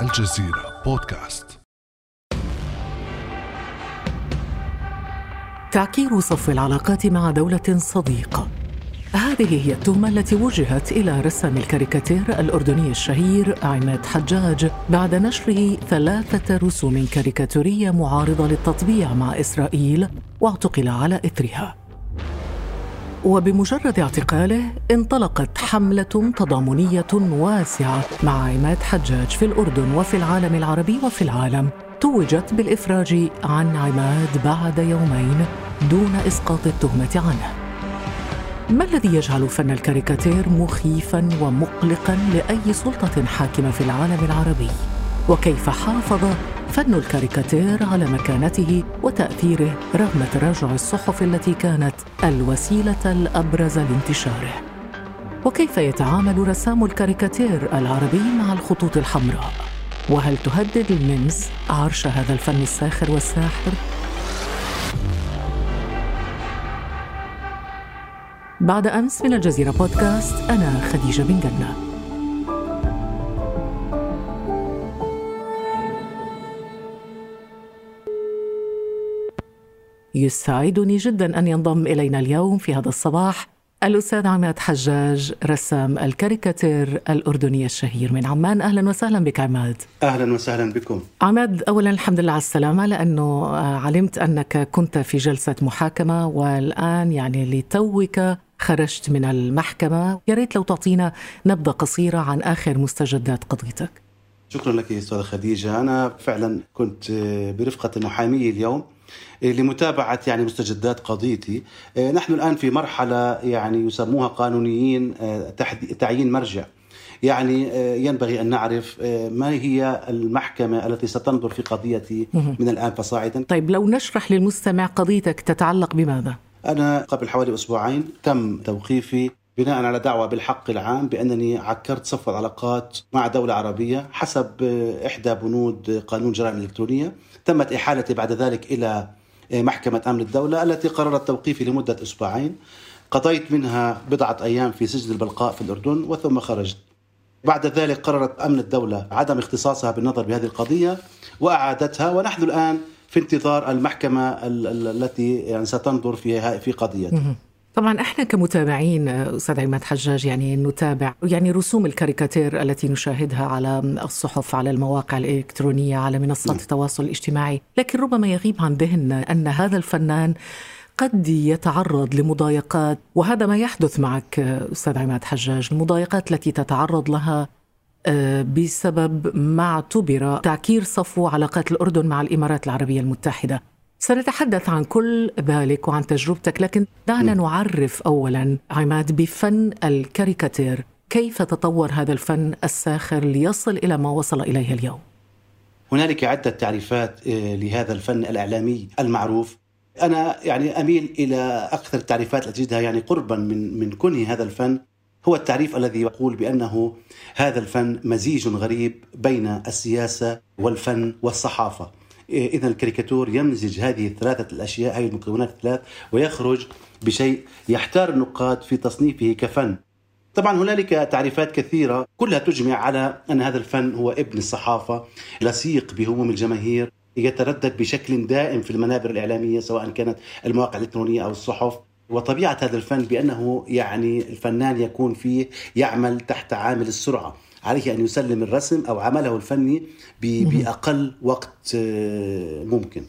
الجزيرة بودكاست. تعكير صف العلاقات مع دولة صديقة. هذه هي التهمة التي وجهت إلى رسام الكاريكاتير الأردني الشهير عماد حجاج بعد نشره ثلاثة رسوم كاريكاتورية معارضة للتطبيع مع إسرائيل واعتقل على إثرها. وبمجرد اعتقاله انطلقت حملة تضامنية واسعة مع عماد حجاج في الأردن وفي العالم العربي وفي العالم. توجت بالإفراج عن عماد بعد يومين دون إسقاط التهمة عنه. ما الذي يجعل فن الكاريكاتير مخيفا ومقلقا لأي سلطة حاكمة في العالم العربي؟ وكيف حافظ فن الكاريكاتير على مكانته وتأثيره رغم تراجع الصحف التي كانت الوسيلة الأبرز لانتشاره؟ وكيف يتعامل رسام الكاريكاتير العربي مع الخطوط الحمراء؟ وهل تهدد المنس عرش هذا الفن الساخر والساحر؟ بعد أمس من الجزيرة بودكاست أنا خديجة بن جنة. يسعدني جدا أن ينضم إلينا اليوم في هذا الصباح الأستاذ عماد حجاج رسام الكاريكاتير الأردني الشهير من عمان. أهلا وسهلا بك عماد. أهلا وسهلا بكم. عماد أولا الحمد لله على السلامة لأنه علمت أنك كنت في جلسة محاكمة والآن يعني لتوك خرجت من المحكمة. يا ريت لو تعطينا نبذة قصيرة عن آخر مستجدات قضيتك. شكرا لك أستاذة خديجة. أنا فعلا كنت برفقة محامي اليوم. لمتابعة يعني مستجدات قضيتي. نحن الآن في مرحلة يعني يسموها قانونيين تعيين مرجع. يعني ينبغي أن نعرف ما هي المحكمة التي ستنظر في قضيتي من الآن فصاعدا. طيب لو نشرح للمستمع قضيتك تتعلق بماذا؟ أنا قبل حوالي أسبوعين تم توقيفي بناء على دعوة بالحق العام بأنني عكرت صف العلاقات مع دولة عربية حسب إحدى بنود قانون الجرائم الإلكترونية. تمت إحالتي بعد ذلك إلى محكمة أمن الدولة التي قررت توقيفي لمدة أسبوعين. قضيت منها بضعة أيام في سجن البلقاء في الأردن وثم خرجت. بعد ذلك قررت أمن الدولة عدم اختصاصها بالنظر بهذه القضية وأعادتها ونحن الآن في انتظار المحكمة التي يعني ستنظر في في قضيتي طبعا إحنا كمتابعين أستاذ عماد حجاج يعني نتابع يعني رسوم الكاريكاتير التي نشاهدها على الصحف على المواقع الإلكترونية على منصات. التواصل الاجتماعي، لكن ربما يغيب عن ذهننا أن هذا الفنان قد يتعرض لمضايقات وهذا ما يحدث معك أستاذ عماد حجاج، المضايقات التي تتعرض لها بسبب ما اعتبر تعكير صفو علاقات الأردن مع الإمارات العربية المتحدة. سنتحدث عن كل ذلك وعن تجربتك لكن دعنا نعرف اولا عماد بفن الكاريكاتير. كيف تطور هذا الفن الساخر ليصل إلى ما وصل إليه اليوم؟ هنالك عدة تعريفات لهذا الفن الإعلامي المعروف. أنا يعني أميل إلى أكثر التعريفات التي اجدها يعني قربا من من كنه هذا الفن. هو التعريف الذي يقول بأنه هذا الفن مزيج غريب بين السياسة والفن والصحافة. اذا الكاريكاتور يمزج هذه الثلاثة الأشياء هذه المكونات الثلاث ويخرج بشيء يحتار النقاد في تصنيفه كفن. طبعا هنالك تعريفات كثيرة كلها تجمع على أن هذا الفن هو ابن الصحافة لصيق بهموم الجماهير يتردد بشكل دائم في المنابر الإعلامية سواء كانت المواقع الإلكترونية أو الصحف. وطبيعة هذا الفن بأنه يعني الفنان يكون فيه يعمل تحت عامل السرعة. عليه أن يسلم الرسم أو عمله الفني بأقل وقت ممكن.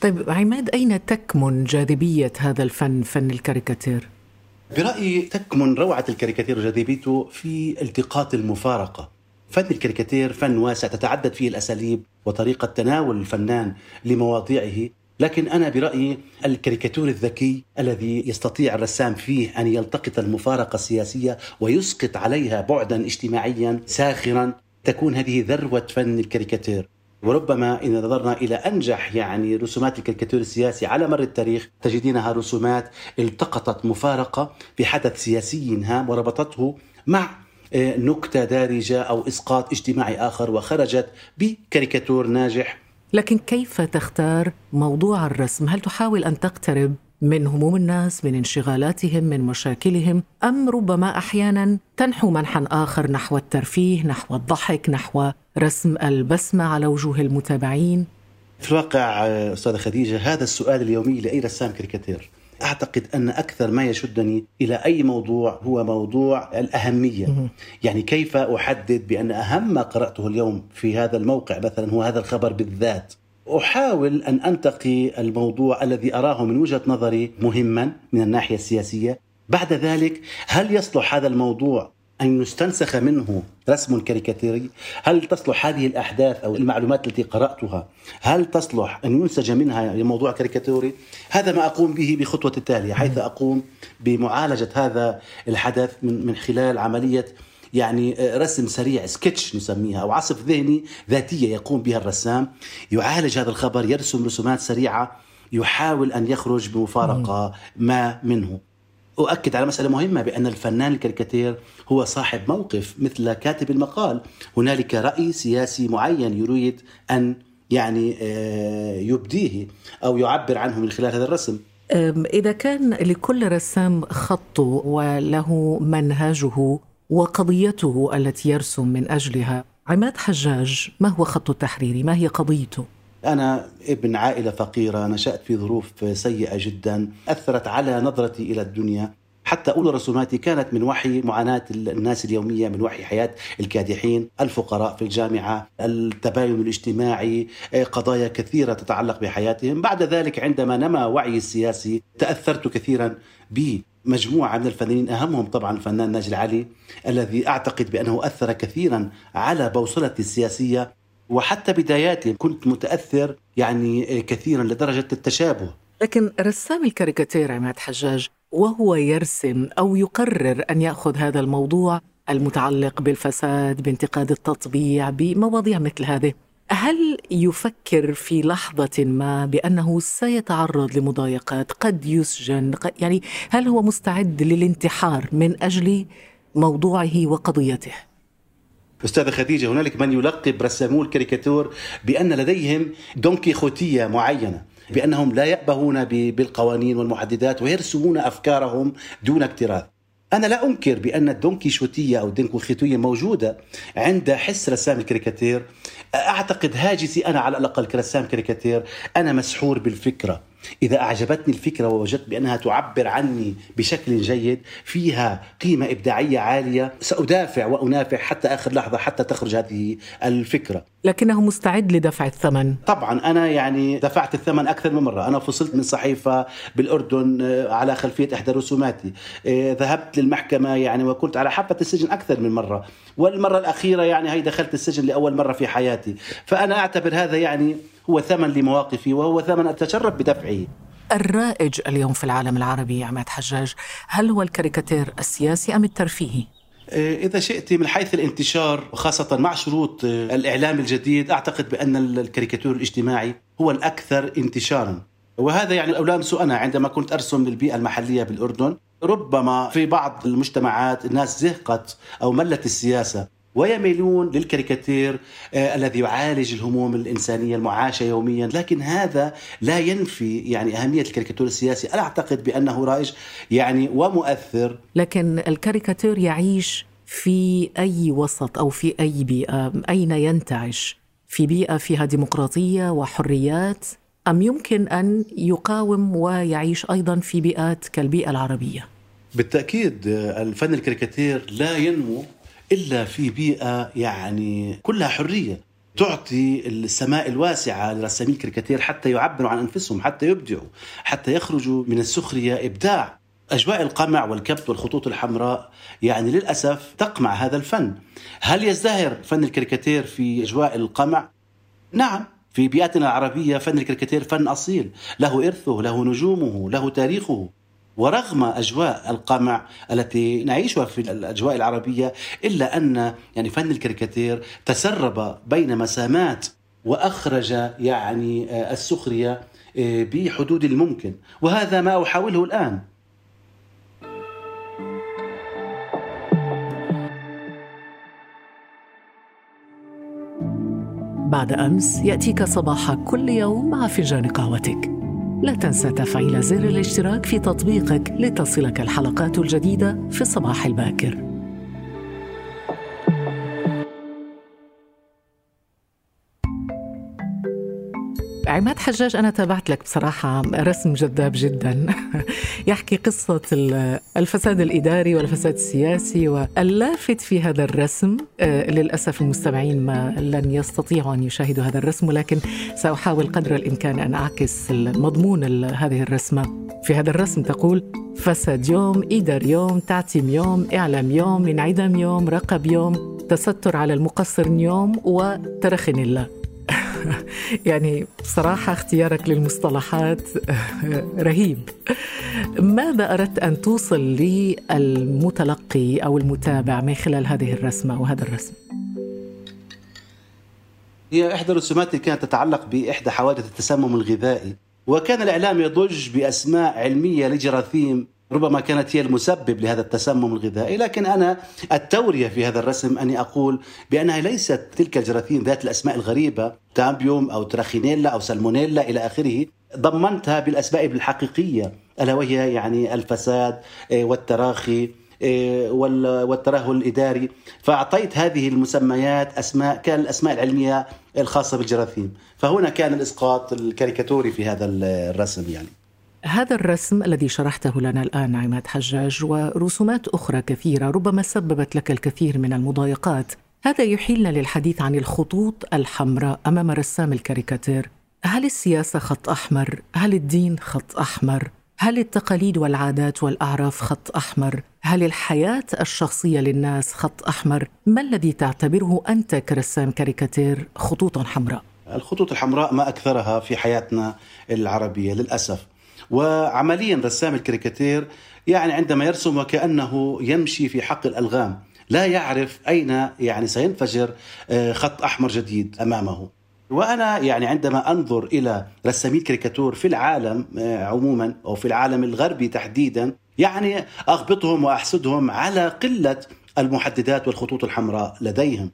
طيب عماد أين تكمن جاذبية هذا الفن فن الكاريكاتير؟ برأيي تكمن روعة الكاريكاتير وجاذبيته في التقاط المفارقة. فن الكاريكاتير فن واسع تتعدد فيه الأساليب وطريقة تناول الفنان لمواضيعه. لكن أنا برأيي الكاريكاتور الذكي الذي يستطيع الرسام فيه أن يلتقط المفارقة السياسية ويسقط عليها بعدا اجتماعيا ساخرا تكون هذه ذروة فن الكاريكاتير وربما إذا نظرنا إلى أنجح يعني رسومات الكاريكاتير السياسي على مر التاريخ تجدينها رسومات التقطت مفارقة بحدث سياسي هام وربطته مع نكتة دارجة أو إسقاط اجتماعي آخر وخرجت بكاريكاتور ناجح. لكن كيف تختار موضوع الرسم؟ هل تحاول أن تقترب من هموم الناس من انشغالاتهم من مشاكلهم أم ربما أحيانا تنحو منحى آخر نحو الترفيه نحو الضحك نحو رسم البسمة على وجوه المتابعين في الواقع أستاذة خديجة هذا السؤال اليومي لأي رسام كاريكاتير أعتقد أن أكثر ما يشدني إلى أي موضوع هو موضوع الأهمية. يعني كيف أحدد بأن أهم ما قرأته اليوم في هذا الموقع مثلا هو هذا الخبر بالذات؟ أحاول أن أنتقي الموضوع الذي أراه من وجهة نظري مهما من الناحية السياسية. بعد ذلك هل يصلح هذا الموضوع أن يستنسخ منه رسم كاريكاتيري؟ هل تصلح هذه الأحداث أو المعلومات التي قرأتها؟ هل تصلح أن ينسج منها لموضوع كاريكاتوري هذا ما أقوم به بخطوة التالية حيث أقوم بمعالجة هذا الحدث من, من خلال عملية يعني رسم سريع سكتش نسميها أو عصف ذهني ذاتية يقوم بها الرسام. يعالج هذا الخبر يرسم رسومات سريعة يحاول أن يخرج بمفارقة ما منه. أؤكد على مسألة مهمة بأن الفنان الكاريكاتير هو صاحب موقف مثل كاتب المقال. هنالك رأي سياسي معين يريد أن يعني آه، يبديه أو يعبر عنه من خلال هذا الرسم. إذا كان لكل رسام خطه وله منهجه وقضيته التي يرسم من أجلها عماد حجاج ما هو خط التحريري ما هي قضيته؟ أنا ابن عائلة فقيرة نشأت في ظروف سيئة جدا أثرت على نظرتي إلى الدنيا. حتى أولى رسوماتي كانت من وحي معاناة الناس اليومية من وحي حياة الكادحين الفقراء في الجامعة التباين الاجتماعي قضايا كثيرة تتعلق بحياتهم. بعد ذلك عندما نما وعي السياسي تأثرت كثيرا به مجموعة من الفنانين أهمهم طبعا الفنان ناجي العلي الذي أعتقد بأنه أثر كثيرا على بوصلتي السياسية وحتى بداياتي كنت متأثر يعني كثيرا لدرجة التشابه لكن رسام الكاريكاتير عماد حجاج وهو يرسم أو يقرر أن يأخذ هذا الموضوع المتعلق بالفساد بانتقاد التطبيع بمواضيع مثل هذه هل يفكر في لحظة ما بأنه سيتعرض لمضايقات قد يسجن يعني هل هو مستعد للانتحار من أجل موضوعه وقضيته؟ أستاذة خديجة هنالك من يلقب رسامو الكاريكاتور بأن لديهم دونكيخوتية معينة بأنهم لا يأبهون بالقوانين والمحددات ويرسمون أفكارهم دون اكتراث أنا لا أنكر بأن الدونكيشوتية أو الدونكيخوتية موجودة عند حس رسام الكاريكاتير. أعتقد هاجسي أنا على الأقل كرسام كاريكاتير أنا مسحور بالفكرة. إذا أعجبتني الفكرة ووجدت بأنها تعبر عني بشكل جيد فيها قيمة إبداعية عالية. سأدافع وأنافع حتى آخر لحظة حتى تخرج هذه الفكرة. لكنه مستعد لدفع الثمن. طبعا أنا يعني دفعت الثمن أكثر من مرة. أنا فصلت من صحيفة بالأردن آه، على خلفية إحدى رسوماتي. آه، ذهبت للمحكمة يعني وكنت على حافة السجن أكثر من مرة. والمرة الأخيرة يعني هي دخلت السجن لأول مرة في حياتي. فأنا أعتبر هذا يعني هو ثمن لمواقفي وهو ثمن أتشرف بدفعه الرائج اليوم في العالم العربي عماد حجاج هل هو الكاريكاتير السياسي أم الترفيهي؟ آه، إذا شئت من حيث الانتشار وخاصة مع شروط آه، الإعلام الجديد أعتقد بأن الكاريكاتير الاجتماعي هو الأكثر انتشارا. وهذا يعني ألامس أنا عندما كنت أرسم للبيئة المحلية بالأردن ربما في بعض المجتمعات الناس زهقت أو ملت السياسة. ويميلون للكاريكاتير آه الذي يعالج الهموم الإنسانية المعاشة يوميا. لكن هذا لا ينفي يعني أهمية الكاريكاتير السياسي. أنا أعتقد بأنه رائج يعني ومؤثر. لكن الكاريكاتير يعيش في أي وسط أو في أي بيئة؟ أين ينتعش؟ في بيئة فيها ديمقراطية وحريات؟ أم يمكن أن يقاوم ويعيش أيضا في بيئات كالبيئة العربية؟ بالتأكيد آه، الفن الكاريكاتير لا ينمو إلا في بيئة يعني كلها حرية. تعطي السماء الواسعة لرسامي الكاريكاتير حتى يعبروا عن أنفسهم حتى يبدعوا حتى يخرجوا من السخرية إبداع. أجواء القمع والكبت والخطوط الحمراء يعني للأسف تقمع هذا الفن. هل يزدهر فن الكاريكاتير في أجواء القمع؟ نعم في بيئتنا العربية فن الكاريكاتير فن أصيل. له إرثه له نجومه له تاريخه. ورغم أجواء القمع التي نعيشها في الأجواء العربية إلا أن يعني فن الكاريكاتير تسرب بين مسامات وأخرج يعني آه، السخرية آه، بحدود الممكن. وهذا ما أحاوله الآن. بعد أمس يأتيك صباح كل يوم مع فنجان قهوتك. لا تنسى تفعيل زر الاشتراك في تطبيقك لتصلك الحلقات الجديدة في الصباح الباكر. عماد حجاج أنا تابعت لك بصراحة رسم جذاب جدا. يحكي قصة الفساد الإداري والفساد السياسي واللافت في هذا الرسم. آه، للأسف المستمعين ما لن يستطيعوا أن يشاهدوا هذا الرسم ولكن سأحاول قدر الإمكان أن أعكس مضمون هذه الرسمة. في هذا الرسم تقول فساد يوم إدار يوم تعتيم يوم إعلام يوم انعدام يوم رقب يوم تستر على المقصر يوم وترخن الله. يعني بصراحة اختيارك للمصطلحات رهيب ماذا أردت أن توصل للمتلقي أو المتابع من خلال هذه الرسمة وهذا الرسم؟ هي إحدى الرسومات اللي كانت تتعلق بإحدى حوادث التسمم الغذائي وكان الإعلام يضج بأسماء علمية لجراثيم ربما كانت هي المسبب لهذا التسمم الغذائي لكن أنا التورية في هذا الرسم أني أقول بأنها ليست تلك الجراثيم ذات الأسماء الغريبة تامبيوم أو تراخينيلا أو سالمونيلا إلى آخره ضمنتها بالأسباب الحقيقية ألا وهي يعني الفساد آه، والتراخي آه، والترهل الإداري. فأعطيت هذه المسميات أسماء كان الأسماء العلمية الخاصة بالجراثيم. فهنا كان الإسقاط الكاريكاتوري في هذا الرسم يعني. هذا الرسم الذي شرحته لنا الآن عماد حجاج ورسومات أخرى كثيرة ربما سببت لك الكثير من المضايقات هذا يحيلنا للحديث عن الخطوط الحمراء أمام رسام الكاريكاتير هل السياسة خط أحمر؟ هل الدين خط أحمر؟ هل التقاليد والعادات والأعراف خط أحمر؟ هل الحياة الشخصية للناس خط أحمر؟ ما الذي تعتبره أنت كرسام كاريكاتير خطوطا حمراء؟ الخطوط الحمراء ما أكثرها في حياتنا العربية للأسف وعمليا رسام الكاريكاتير يعني عندما يرسم وكأنه يمشي في حقل الألغام لا يعرف أين يعني سينفجر آه، خط أحمر جديد أمامه. وأنا يعني عندما أنظر إلى رسامي الكاريكاتور في العالم آه، عموما أو في العالم الغربي تحديدا يعني أغبطهم وأحسدهم على قلة المحددات والخطوط الحمراء لديهم.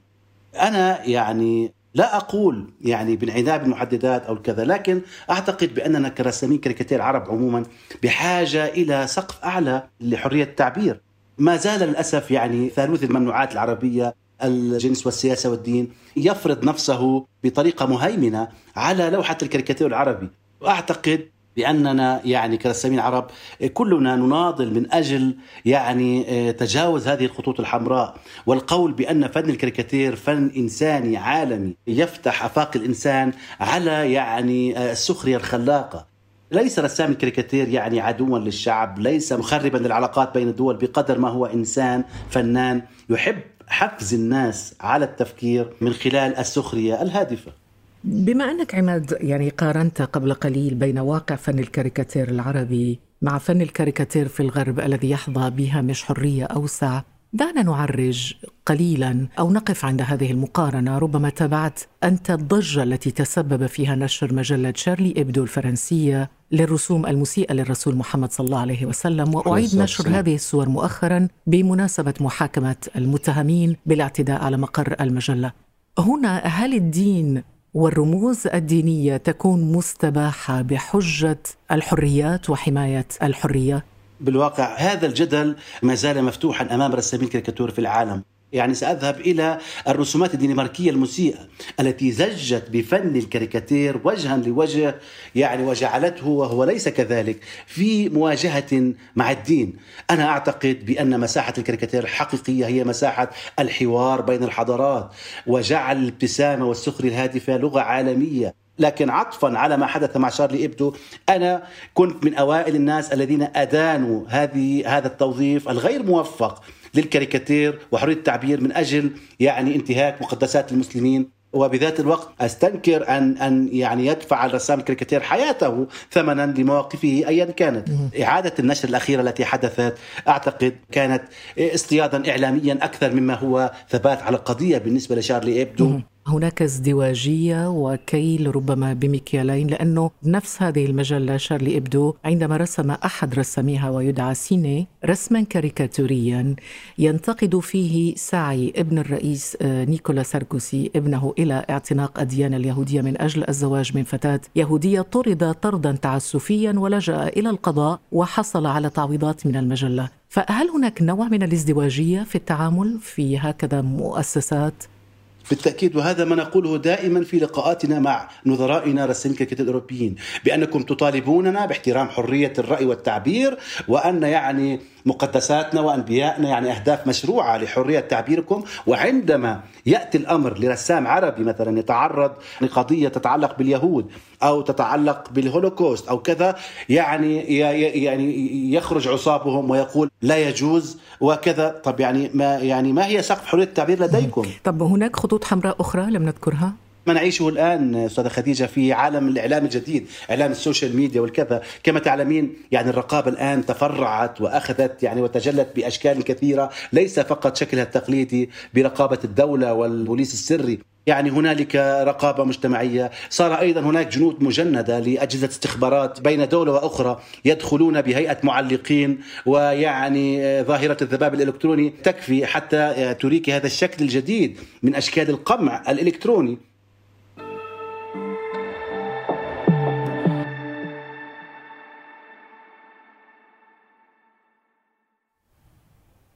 أنا يعني لا أقول يعني بانعدام المحددات أو كذا لكن أعتقد بأننا كرسامين كاريكاتير عرب عموما بحاجة إلى سقف أعلى لحرية التعبير. ما زال للأسف يعني ثالوث الممنوعات العربية الجنس والسياسة والدين يفرض نفسه بطريقة مهيمنة على لوحة الكاريكاتير العربي. وأعتقد بأننا يعني كرسامين عرب كلنا نناضل من أجل يعني آه، تجاوز هذه الخطوط الحمراء. والقول بأن فن الكاريكاتير فن إنساني عالمي يفتح آفاق الإنسان على يعني آه، السخرية الخلاقة. ليس رسام الكاريكاتير يعني عدوا للشعب ليس مخربا للعلاقات بين الدول بقدر ما هو إنسان فنان يحب حفز الناس على التفكير من خلال السخرية الهادفة. بما أنك عماد يعني قارنت قبل قليل بين واقع فن الكاريكاتير العربي مع فن الكاريكاتير في الغرب الذي يحظى بهامش حرية أوسع دعنا نعرج قليلا أو نقف عند هذه المقارنة. ربما تابعت أنت الضجة التي تسبب فيها نشر مجلة شارلي إبدو الفرنسية للرسوم المسيئة للرسول محمد صلى الله عليه وسلم. وأعيد نشر هذه الصور مؤخرا بمناسبة محاكمة المتهمين بالاعتداء على مقر المجلة. هنا هل الدين والرموز الدينية تكون مستباحة بحجة الحريات وحماية الحرية. بالواقع هذا الجدل ما زال مفتوحا أمام رسامي الكاريكاتور في العالم. يعني سأذهب إلى الرسومات الدنماركية المسيئة التي زجت بفن الكاريكاتير وجها لوجه يعني وجعلته وهو ليس كذلك في مواجهة مع الدين. أنا أعتقد بأن مساحة الكاريكاتير الحقيقية هي مساحة الحوار بين الحضارات وجعل الابتسامة والسخرية الهادفة لغة عالمية. لكن عطفا على ما حدث مع شارلي إبدو أنا كنت من أوائل الناس الذين أدانوا هذه هذا التوظيف الغير موفق. للكاريكاتير وحرية التعبير من أجل يعني انتهاك مقدسات المسلمين. وبذات الوقت أستنكر ان أن يعني يدفع الرسام الكاريكاتير حياته ثمنا لمواقفه ايا كانت. إعادة النشر الأخيرة التي حدثت أعتقد كانت اصطيادا اعلاميا أكثر مما هو ثبات على القضية بالنسبة لشارلي إبدو. هناك ازدواجية وكيل ربما بمكيالين لأنه نفس هذه المجلة شارلي إبدو عندما رسم أحد رساميها ويدعى سيني رسما كاريكاتوريا ينتقد فيه سعي ابن الرئيس آه، نيكولا ساركوسي ابنه إلى اعتناق الديانة اليهودية من أجل الزواج من فتاة يهودية طرد طردا تعسفيا ولجأ إلى القضاء وحصل على تعويضات من المجلة. فهل هناك نوع من الازدواجية في التعامل في هكذا مؤسسات؟ بالتأكيد وهذا ما نقوله دائما في لقاءاتنا مع نظرائنا رسامين الكتاب الأوروبيين بأنكم تطالبوننا باحترام حرية الرأي والتعبير وأن يعني مقدساتنا وأنبيائنا يعني أهداف مشروعة لحرية تعبيركم وعندما يأتي الأمر لرسام عربي مثلا يتعرض لقضية تتعلق باليهود أو تتعلق بالهولوكوست أو كذا يعني يعني يخرج عصابهم ويقول لا يجوز وكذا طب يعني ما يعني ما هي سقف حرية التعبير لديكم؟ طب هناك خطوط حمراء أخرى لم نذكرها؟ ما نعيشه الآن أستاذة خديجة في عالم الإعلام الجديد، إعلام ال social media والكذا، كما تعلمين يعني الرقابة الآن تفرعت وأخذت يعني وتجلت بأشكال كثيرة، ليس فقط شكلها التقليدي برقابة الدولة والبوليس السري، يعني هنالك رقابة مجتمعية صار أيضا هناك جنود مجندة لأجهزة استخبارات بين دولة وأخرى يدخلون بهيئة معلقين ويعني ظاهرة الذباب الإلكتروني تكفي حتى تريك هذا الشكل الجديد من أشكال القمع الإلكتروني.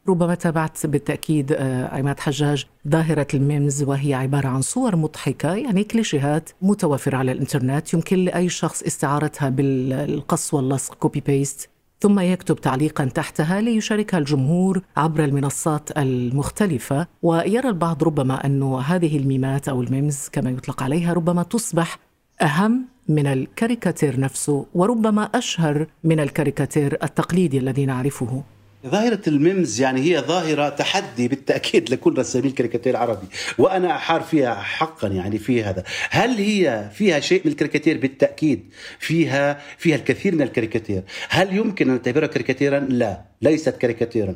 ربما تابعت بالتأكيد آه، عماد حجاج ظاهرة ال memes وهي عبارة عن صور مضحكة يعني كليشيهات متوفرة على الإنترنت يمكن لأي شخص استعارتها بالقص واللصق copy paste ثم يكتب تعليقا تحتها ليشاركها الجمهور عبر المنصات المختلفة. ويرى البعض ربما أن هذه الميمات أو ال memes كما يطلق عليها ربما تصبح أهم من الكاريكاتير نفسه وربما أشهر من الكاريكاتير التقليدي الذي نعرفه. ظاهرة ال memes يعني هي ظاهرة تحدي بالتأكيد لكل رسامي الكاريكاتير العربي وأنا أحار فيها حقا يعني في هذا. هل هي فيها شيء من الكاريكاتير بالتأكيد فيها فيها الكثير من الكاريكاتير هل يمكن أن نعتبرها كاريكاتيرا لا ليست كاريكاتيرا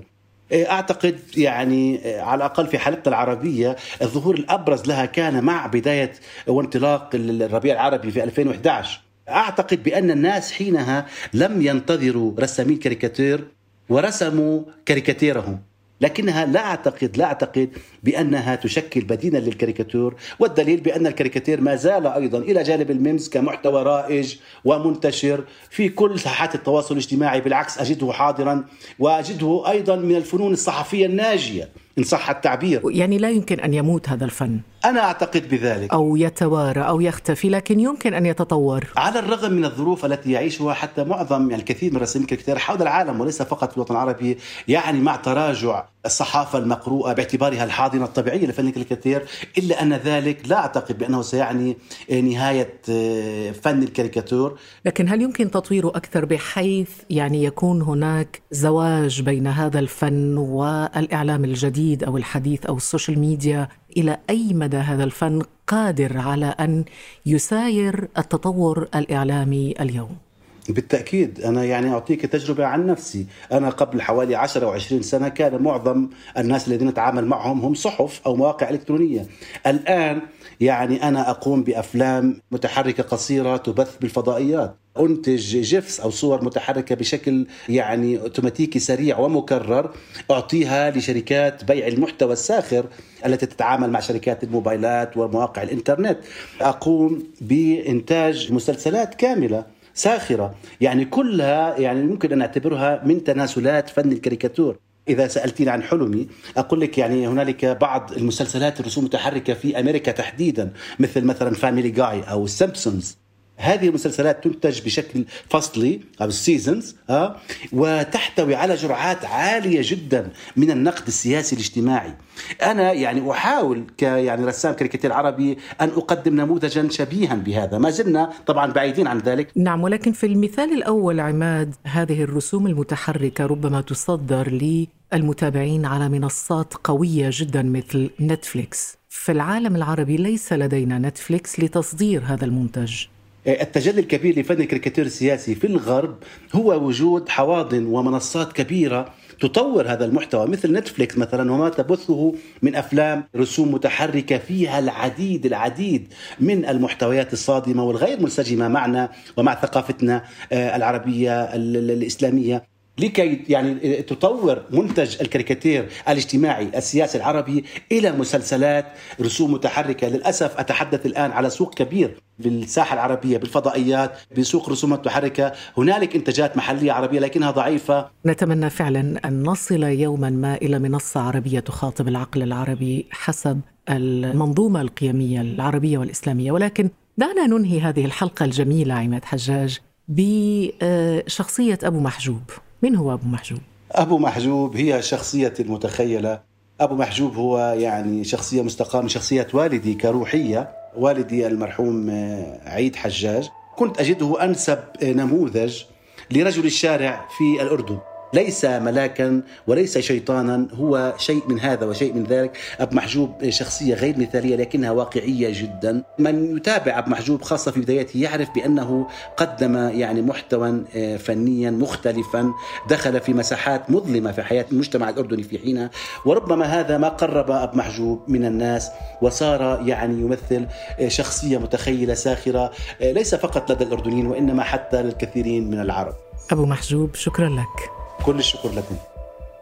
إيه، أعتقد يعني إيه، على الأقل في حالتنا العربية الظهور الأبرز لها كان مع بداية وانطلاق الربيع العربي في 2011 أعتقد بأن الناس حينها لم ينتظروا رسامين كاريكاتير ورسموا كاريكاتيرهم. لكنها لا اعتقد لا أعتقد بأنها تشكل بديلا للكاريكاتير والدليل بأن الكاريكاتير ما زال أيضا إلى جانب ال memes كمحتوى رائج ومنتشر في كل ساحات التواصل الاجتماعي. بالعكس أجده حاضرا وأجده أيضا من الفنون الصحفية الناجية. إن صح التعبير. يعني لا يمكن أن يموت هذا الفن. أنا أعتقد بذلك. أو يتوارى أو يختفي لكن يمكن أن يتطور. على الرغم من الظروف التي يعيشها حتى معظم يعني الكثير من رسامين الكاريكاتير حول العالم وليس فقط في الوطن العربي يعني مع تراجع الصحافة المقروءة باعتبارها الحاضنة الطبيعية لفن الكاريكاتير إلا أن ذلك لا أعتقد بأنه سيعني نهاية آه، فن الكاريكاتير لكن هل يمكن تطويره أكثر بحيث يعني يكون هناك زواج بين هذا الفن والإعلام الجديد أو الحديث أو ال social media إلى أي مدى هذا الفن قادر على أن يساير التطور الإعلامي اليوم؟ بالتأكيد أنا يعني أعطيك تجربة عن نفسي. أنا قبل حوالي 10 أو 20 سنة كان معظم الناس الذين أتعامل معهم هم صحف أو مواقع إلكترونية. الآن يعني أنا أقوم بأفلام متحركة قصيرة تبث بالفضائيات. أنتج جيفس أو صور متحركة بشكل يعني أوتوماتيكي سريع ومكرر أعطيها لشركات بيع المحتوى الساخر التي تتعامل مع شركات الموبايلات ومواقع الإنترنت. أقوم بإنتاج مسلسلات كاملة. ساخرة. يعني كلها يعني ممكن أن نعتبرها من تناسلات فن الكاريكاتور. إذا سألتني عن حلمي أقول لك يعني هنالك بعض المسلسلات الرسوم المتحركة في أمريكا تحديدا مثل مثلا Family Guy أو سيمبسونز هذه المسلسلات تنتج بشكل فصلي أو ال seasons ها وتحتوي على جرعات عالية جدا من النقد السياسي الاجتماعي. أنا يعني أحاول ك يعني رسام كاريكاتير عربي أن أقدم نموذجا شبيها بهذا. ما زلنا طبعا بعيدين عن ذلك. نعم ولكن في المثال الأول عماد هذه الرسوم المتحركة ربما تصدر للمتابعين على منصات قوية جدا مثل نتفليكس. في العالم العربي ليس لدينا نتفليكس لتصدير هذا المنتج. التجلي الكبير لفن الكاريكاتير السياسي في الغرب هو وجود حواضن ومنصات كبيرة تطور هذا المحتوى مثل نتفليكس مثلا وما تبثه من أفلام رسوم متحركة فيها العديد العديد من المحتويات الصادمة والغير منسجمه معنا ومع ثقافتنا آه، العربية الإسلامية. لكي يعني تطور منتج الكاريكاتير الاجتماعي السياسي العربي إلى مسلسلات رسوم متحركة. للأسف أتحدث الآن على سوق كبير بالساحة العربية بالفضائيات بسوق رسوم متحركة. هنالك إنتاجات محلية عربية لكنها ضعيفة. نتمنى فعلا أن نصل يوما ما إلى منصة عربية تخاطب العقل العربي حسب المنظومة القيمية العربية والإسلامية. ولكن دعنا ننهي هذه الحلقة الجميلة عماد حجاج بشخصية أبو محجوب. من هو أبو محجوب؟ أبو محجوب هي شخصية المتخيلة. أبو محجوب هو يعني شخصية مستقاة من شخصية والدي كروحية. والدي المرحوم آه، عيد حجاج. كنت أجده أنسب نموذج لرجل الشارع في الأردن. ليس ملاكا وليس شيطانا هو شيء من هذا وشيء من ذلك. أب محجوب شخصية غير مثالية لكنها واقعية جدا. من يتابع أب محجوب خاصة في بدايته يعرف بأنه قدم يعني محتوى آه، فنيا مختلفا. دخل في مساحات مظلمة في حياة المجتمع الأردني في حينها. وربما هذا ما قرب أب محجوب من الناس وصار يعني يمثل آه، شخصية متخيلة ساخرة آه، ليس فقط لدى الأردنيين وإنما حتى للكثيرين من العرب. أبو محجوب شكرا لك. كل الشكر لكم.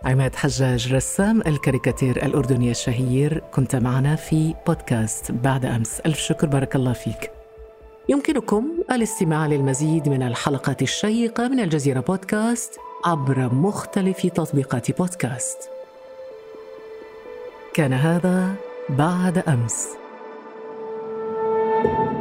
عماد حجاج رسام الكاريكاتير الأردني الشهير كنت معنا في بودكاست بعد أمس. ألف شكر بارك الله فيك. يمكنكم الاستماع للمزيد من الحلقات الشيقة من الجزيرة بودكاست عبر مختلف تطبيقات بودكاست. كان هذا بعد أمس. thank you